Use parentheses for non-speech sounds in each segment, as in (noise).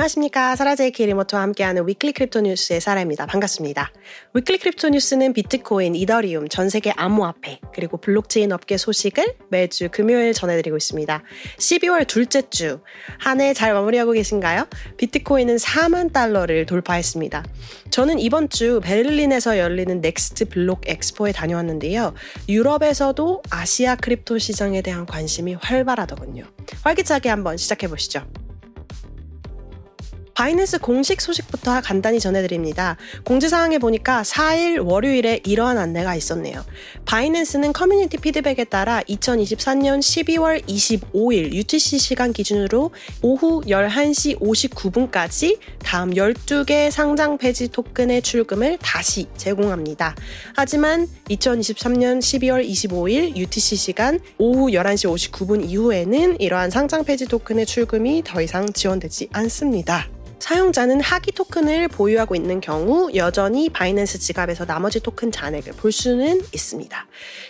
안녕하십니까. 사라제이 키 리모토와 함께하는 Weekly Crypto News의 사라입니다. 반갑습니다. Weekly Crypto News는 비트코인, 이더리움, 전 세계 암호화폐, 그리고 블록체인 업계 소식을 매주 금요일 전해드리고 있습니다. 12월 둘째 주, 한 해 잘 마무리하고 계신가요? 비트코인은 4만 달러를 돌파했습니다. 저는 이번 주 베를린에서 열리는 Next Block Expo에 다녀왔는데요. 유럽에서도 아시아 crypto 시장에 대한 관심이 활발하더군요. 활기차게 한번 시작해 보시죠. 바이낸스 공식 소식부터 간단히 전해드립니다. 공지사항에 보니까 4일 월요일에 이러한 안내가 있었네요. 바이낸스는 커뮤니티 피드백에 따라 2023년 12월 25일 UTC 시간 기준으로 오후 11시 59분까지 다음 12개 상장 폐지 토큰의 출금을 다시 제공합니다. 하지만 2023년 12월 25일 UTC 시간 오후 11시 59분 이후에는 이러한 상장 폐지 토큰의 출금이 더 이상 지원되지 않습니다. 사용자는 하기 토큰을 보유하고 있는 경우 여전히 바이낸스 지갑에서 나머지 토큰 잔액을 볼 수는 있습니다.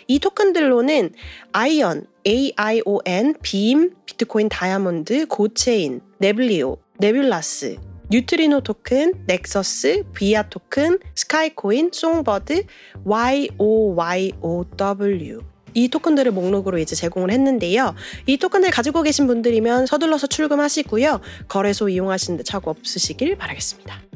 이 토큰들로는 아이언, AION, 빔, 비트코인 다이아몬드, 고체인, 네블리오, 네뷸라스, 뉴트리노 토큰, 넥서스, 비아 토큰, 스카이코인, 송버드, YOYOW 이 토큰들을 목록으로 이제 제공을 했는데요. 이 토큰을 가지고 계신 분들이면 서둘러서 출금하시고요. 거래소 이용하시는데 착오 없으시길 바라겠습니다.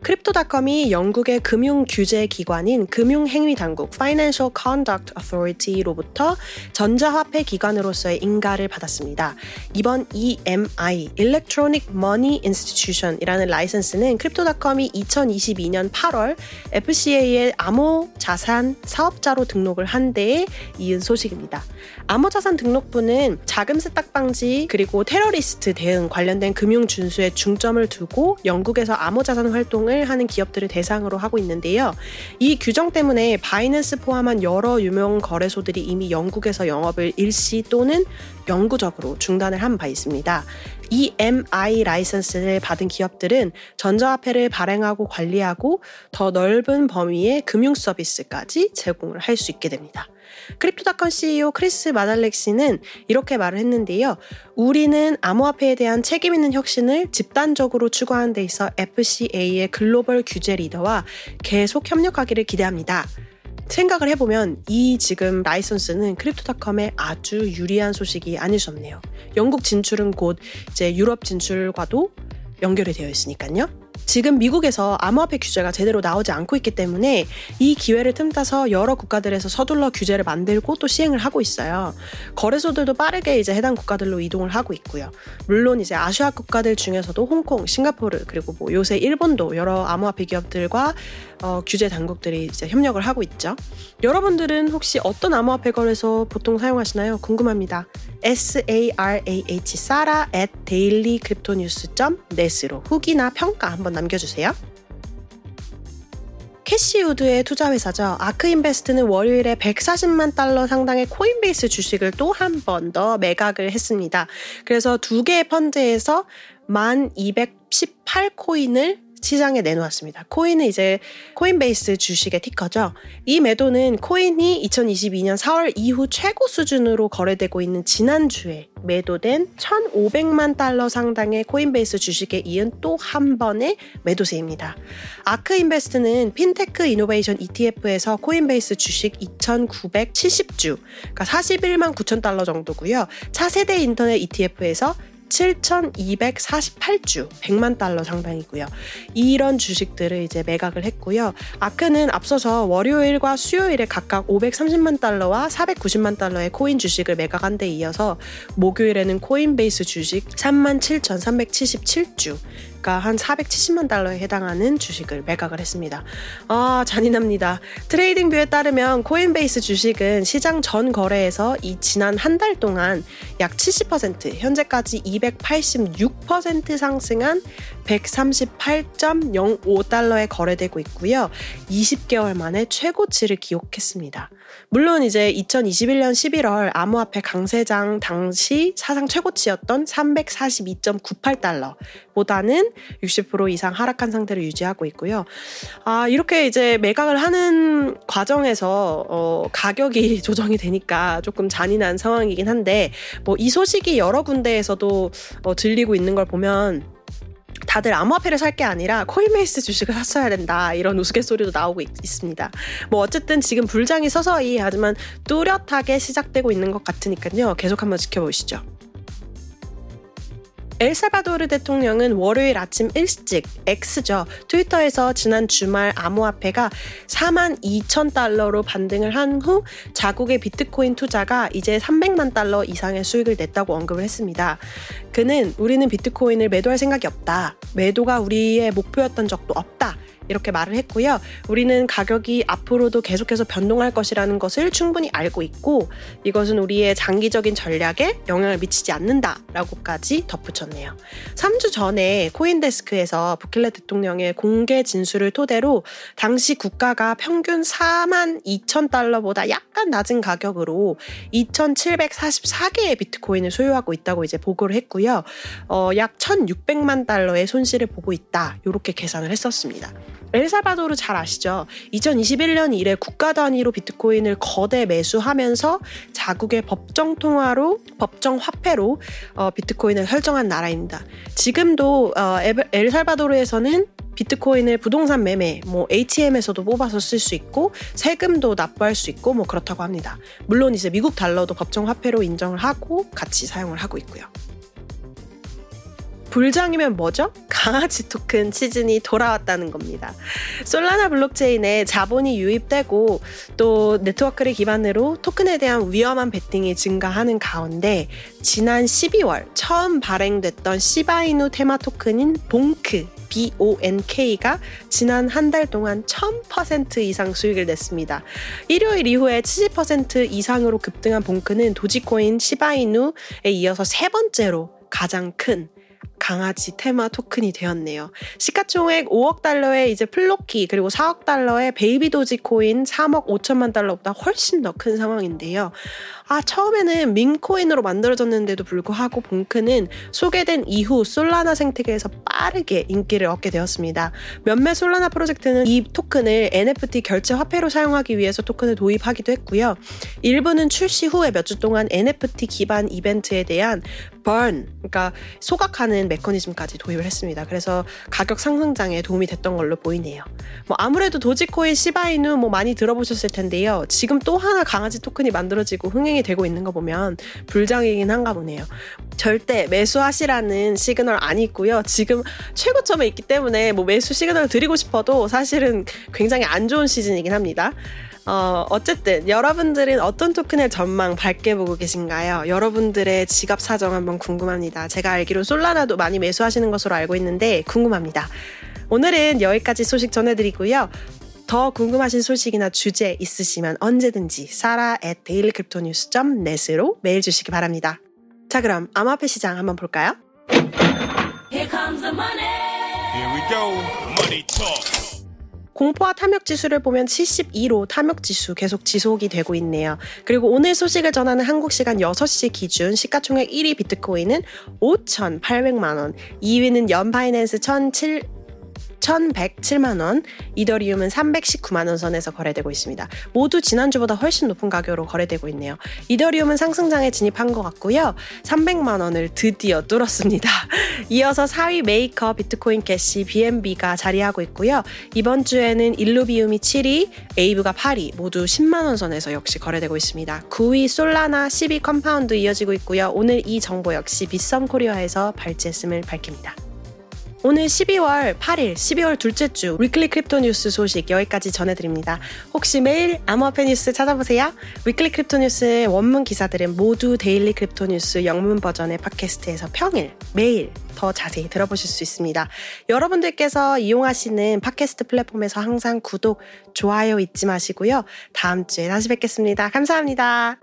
크립토닷컴이 영국의 금융 규제 기관인 금융행위당국 Financial Conduct Authority로부터 전자화폐 기관으로서의 인가를 받았습니다. 이번 EMI (Electronic Money Institution)이라는 라이선스는 크립토닷컴이 2022년 8월 FCA의 암호 자산 사업자로 등록을 한 데에 이은 소식입니다. 암호 자산 등록부는 자금 세탁 방지 그리고 테러리스트 대응 관련된 금융 준수에 중점을 두고 영국에서 암호 자산 활동을 하는 기업들을 대상으로 하고 있는데요. 이 규정 때문에 바이낸스 포함한 여러 유명 거래소들이 이미 영국에서 영업을 일시 또는 영구적으로 중단을 한 바 있습니다. EMI 라이선스를 받은 기업들은 전자화폐를 발행하고 관리하고 더 넓은 범위의 금융 서비스까지 제공을 할 수 있게 됩니다. 크립토닷컴 CEO 크리스 마달렉시는 이렇게 말을 했는데요. 우리는 암호화폐에 대한 책임 있는 혁신을 집단적으로 추구하는 데 있어 FCA의 글로벌 규제 리더와 계속 협력하기를 기대합니다. 생각을 해보면 이 지금 라이선스는 크립토닷컴에 아주 유리한 소식이 아닐 수 없네요. 영국 진출은 곧 이제 유럽 진출과도 연결이 되어 있으니까요. 지금 미국에서 암호화폐 규제가 제대로 나오지 않고 있기 때문에 이 기회를 틈타서 여러 국가들에서 서둘러 규제를 만들고 또 시행을 하고 있어요. 거래소들도 빠르게 이제 해당 국가들로 이동을 하고 있고요. 물론 이제 아시아 국가들 중에서도 홍콩, 싱가포르 그리고 뭐 요새 일본도 여러 암호화폐 기업들과 어, 규제 당국들이 이제 협력을 하고 있죠. 여러분들은 혹시 어떤 암호화폐 거래소 보통 사용하시나요? 궁금합니다. sarah 사라 at dailycryptonews.net으로 후기나 평가 한번 남겨주세요. 캐시우드의 투자 회사죠. 아크인베스트는 월요일에 140만 달러 상당의 코인베이스 주식을 또 한 번 더 매각을 했습니다. 그래서 두 개의 펀드에서 1218코인을 시장에 내놓았습니다. 코인은 이제 코인베이스 주식의 ticker죠. 이 매도는 코인이 2022년 4월 이후 최고 수준으로 거래되고 있는 지난주에 매도된 1,500만 달러 상당의 코인베이스 주식에 이은 또 한 번의 매도세입니다. 아크 인베스트는 Fintech Innovation ETF에서 코인베이스 주식 2,970주, 그러니까 41만 9천 달러 정도고요. 차세대 인터넷 ETF에서 7,248주, 100만 달러 상당이고요. 이런 주식들을 이제 매각을 했고요. 아크는 앞서서 월요일과 수요일에 각각 530만 달러와 490만 달러의 코인 주식을 매각한 데 이어서 목요일에는 코인베이스 주식 37,377주, 그러니까 한 470만 달러에 해당하는 주식을 매각을 했습니다. 아, 잔인합니다. 트레이딩 뷰에 따르면 코인베이스 주식은 시장 전 거래에서 이 지난 한 달 동안 약 70%, 현재까지 286% 상승한 138.05달러에 거래되고 있고요. 20개월 만에 최고치를 기록했습니다. 물론 이제 2021년 11월 암호화폐 강세장 당시 사상 최고치였던 342.98달러보다는 60% 이상 하락한 상태를 유지하고 있고요. 아, 이렇게 이제 매각을 하는 과정에서 어, 가격이 (laughs) 조정이 되니까 조금 잔인한 상황이긴 한데 뭐 이 소식이 여러 군데에서도 어, 들리고 있는 걸 보면 다들 암호화폐를 살 게 아니라 코인베이스 주식을 샀어야 된다 이런 우스갯소리도 나오고 있, 습니다뭐 어쨌든 지금 불장이 서서히 하지만 뚜렷하게 시작되고 있는 것 같으니까요. 계속 한번 지켜보시죠. 엘살바도르 대통령은 월요일 아침 일찍 X죠. 트위터에서 지난 주말 암호화폐가 4만 2천 달러로 반등을 한 후 자국의 비트코인 투자가 이제 300만 달러 이상의 수익을 냈다고 언급을 했습니다. 그는 우리는 비트코인을 매도할 생각이 없다. 매도가 우리의 목표였던 적도 없다. 이렇게 말을 했고요. 우리는 가격이 앞으로도 계속해서 변동할 것이라는 것을 충분히 알고 있고 이것은 우리의 장기적인 전략에 영향을 미치지 않는다라고까지 덧붙였네요. 3주 전에 코인데스크에서 부킬레 대통령의 공개 진술을 토대로 당시 국가가 평균 4만 2천 달러보다 약간 낮은 가격으로 2,744개의 비트코인을 소유하고 있다고 이제 보고를 했고요. 어, 약 1,600만 달러의 손실을 보고 있다. 이렇게 계산을 했었습니다. 엘살바도르 잘 아시죠? 2021년 이래 국가 단위로 비트코인을 거대 매수하면서 자국의 법정 통화로 법정 화폐로 어, 비트코인을 설정한 나라입니다. 지금도 어, 엘살바도르에서는 비트코인을 부동산 매매, 뭐 ATM에서도 뽑아서 쓸 수 있고 세금도 납부할 수 있고 뭐 그렇다고 합니다. 물론 이제 미국 달러도 법정 화폐로 인정을 하고 같이 사용을 하고 있고요. 불장이면 뭐죠? 강아지 토큰 시즌이 돌아왔다는 겁니다. 솔라나 블록체인에 자본이 유입되고 또 네트워크를 기반으로 토큰에 대한 위험한 베팅이 증가하는 가운데 지난 12월 처음 발행됐던 시바이누 테마 토큰인 봉크 BONK가 지난 한 달 동안 1000% 이상 수익을 냈습니다. 일요일 이후에 70% 이상으로 급등한 봉크는 도지코인 시바이누에 이어서 세 번째로 가장 큰 강아지 테마 토큰이 되었네요. 시가총액 5억 달러의 이제 플로키 그리고 4억 달러의 베이비 도지 코인 3억 5천만 달러보다 훨씬 더 큰 상황인데요. 아, 처음에는 밈코인으로 만들어졌는데도 불구하고 봉크는 소개된 이후 솔라나 생태계에서 빠르게 인기를 얻게 되었습니다. 몇몇 솔라나 프로젝트는 이 토큰을 NFT 결제 화폐로 사용하기 위해서 토큰을 도입하기도 했고요. 일부는 출시 후에 몇 주 동안 NFT 기반 이벤트에 대한 burn, 그러니까 소각하는 메커니즘까지 도입을 했습니다. 그래서 가격 상승장에 도움이 됐던 걸로 보이네요. 뭐 아무래도 도지코인 시바이누 뭐 많이 들어보셨을 텐데요. 지금 또 하나 강아지 토큰이 만들어지고 흥행이 되고 있는 거 보면 불장이긴 한가 보네요. 절대 매수하시라는 시그널 아니고요. 지금 최고점에 있기 때문에 뭐 매수 시그널 드리고 싶어도 사실은 굉장히 안 좋은 시즌이긴 합니다. 어, 어쨌든 여러분들은 어떤 토큰의 전망 밝게 보고 계신가요? 여러분들의 지갑 사정 한번 궁금합니다. 제가 알기로 솔라나도 많이 매수하시는 것으로 알고 있는데 궁금합니다. 오늘은 여기까지 소식 전해드리고요. 더 궁금하신 소식이나 주제 있으시면 언제든지 사라 at dailycryptonews.net으로 메일 주시기 바랍니다. 자 그럼 암호화폐 시장 한번 볼까요? Here comes the money. Here we go. Money talk. 공포와 탐욕 지수를 보면 72로 탐욕 지수 계속 지속이 되고 있네요. 그리고 오늘 소식을 전하는 한국 시간 6시 기준 시가총액 1위 비트코인은 5,800만 원, 2위는 연파이낸스 1,700 1,107만 원, 이더리움은 319만 원 선에서 거래되고 있습니다. 모두 지난주보다 훨씬 높은 가격으로 거래되고 있네요. 이더리움은 상승장에 진입한 것 같고요. 300만 원을 드디어 뚫었습니다. (laughs) 이어서 4위 메이커 비트코인 캐시 BNB가 자리하고 있고요. 이번 주에는 일루비움이 7위, 에이브가 8위, 모두 10만 원 선에서 역시 거래되고 있습니다. 9위 솔라나, 10위 컴파운드 이어지고 있고요. 오늘 이 정보 역시 비썸 코리아에서 발췌했음을 밝힙니다. 오늘 12월 8일, 12월 둘째 주 Weekly Crypto News 소식 여기까지 전해드립니다. 혹시 매일 암호화폐 뉴스 찾아보세요. Weekly Crypto News의 원문 기사들은 모두 Daily Crypto News 영문 버전의 팟캐스트에서 평일, 매일 더 자세히 들어보실 수 있습니다. 여러분들께서 이용하시는 팟캐스트 플랫폼에서 항상 구독, 좋아요 잊지 마시고요. 다음 주에 다시 뵙겠습니다. 감사합니다.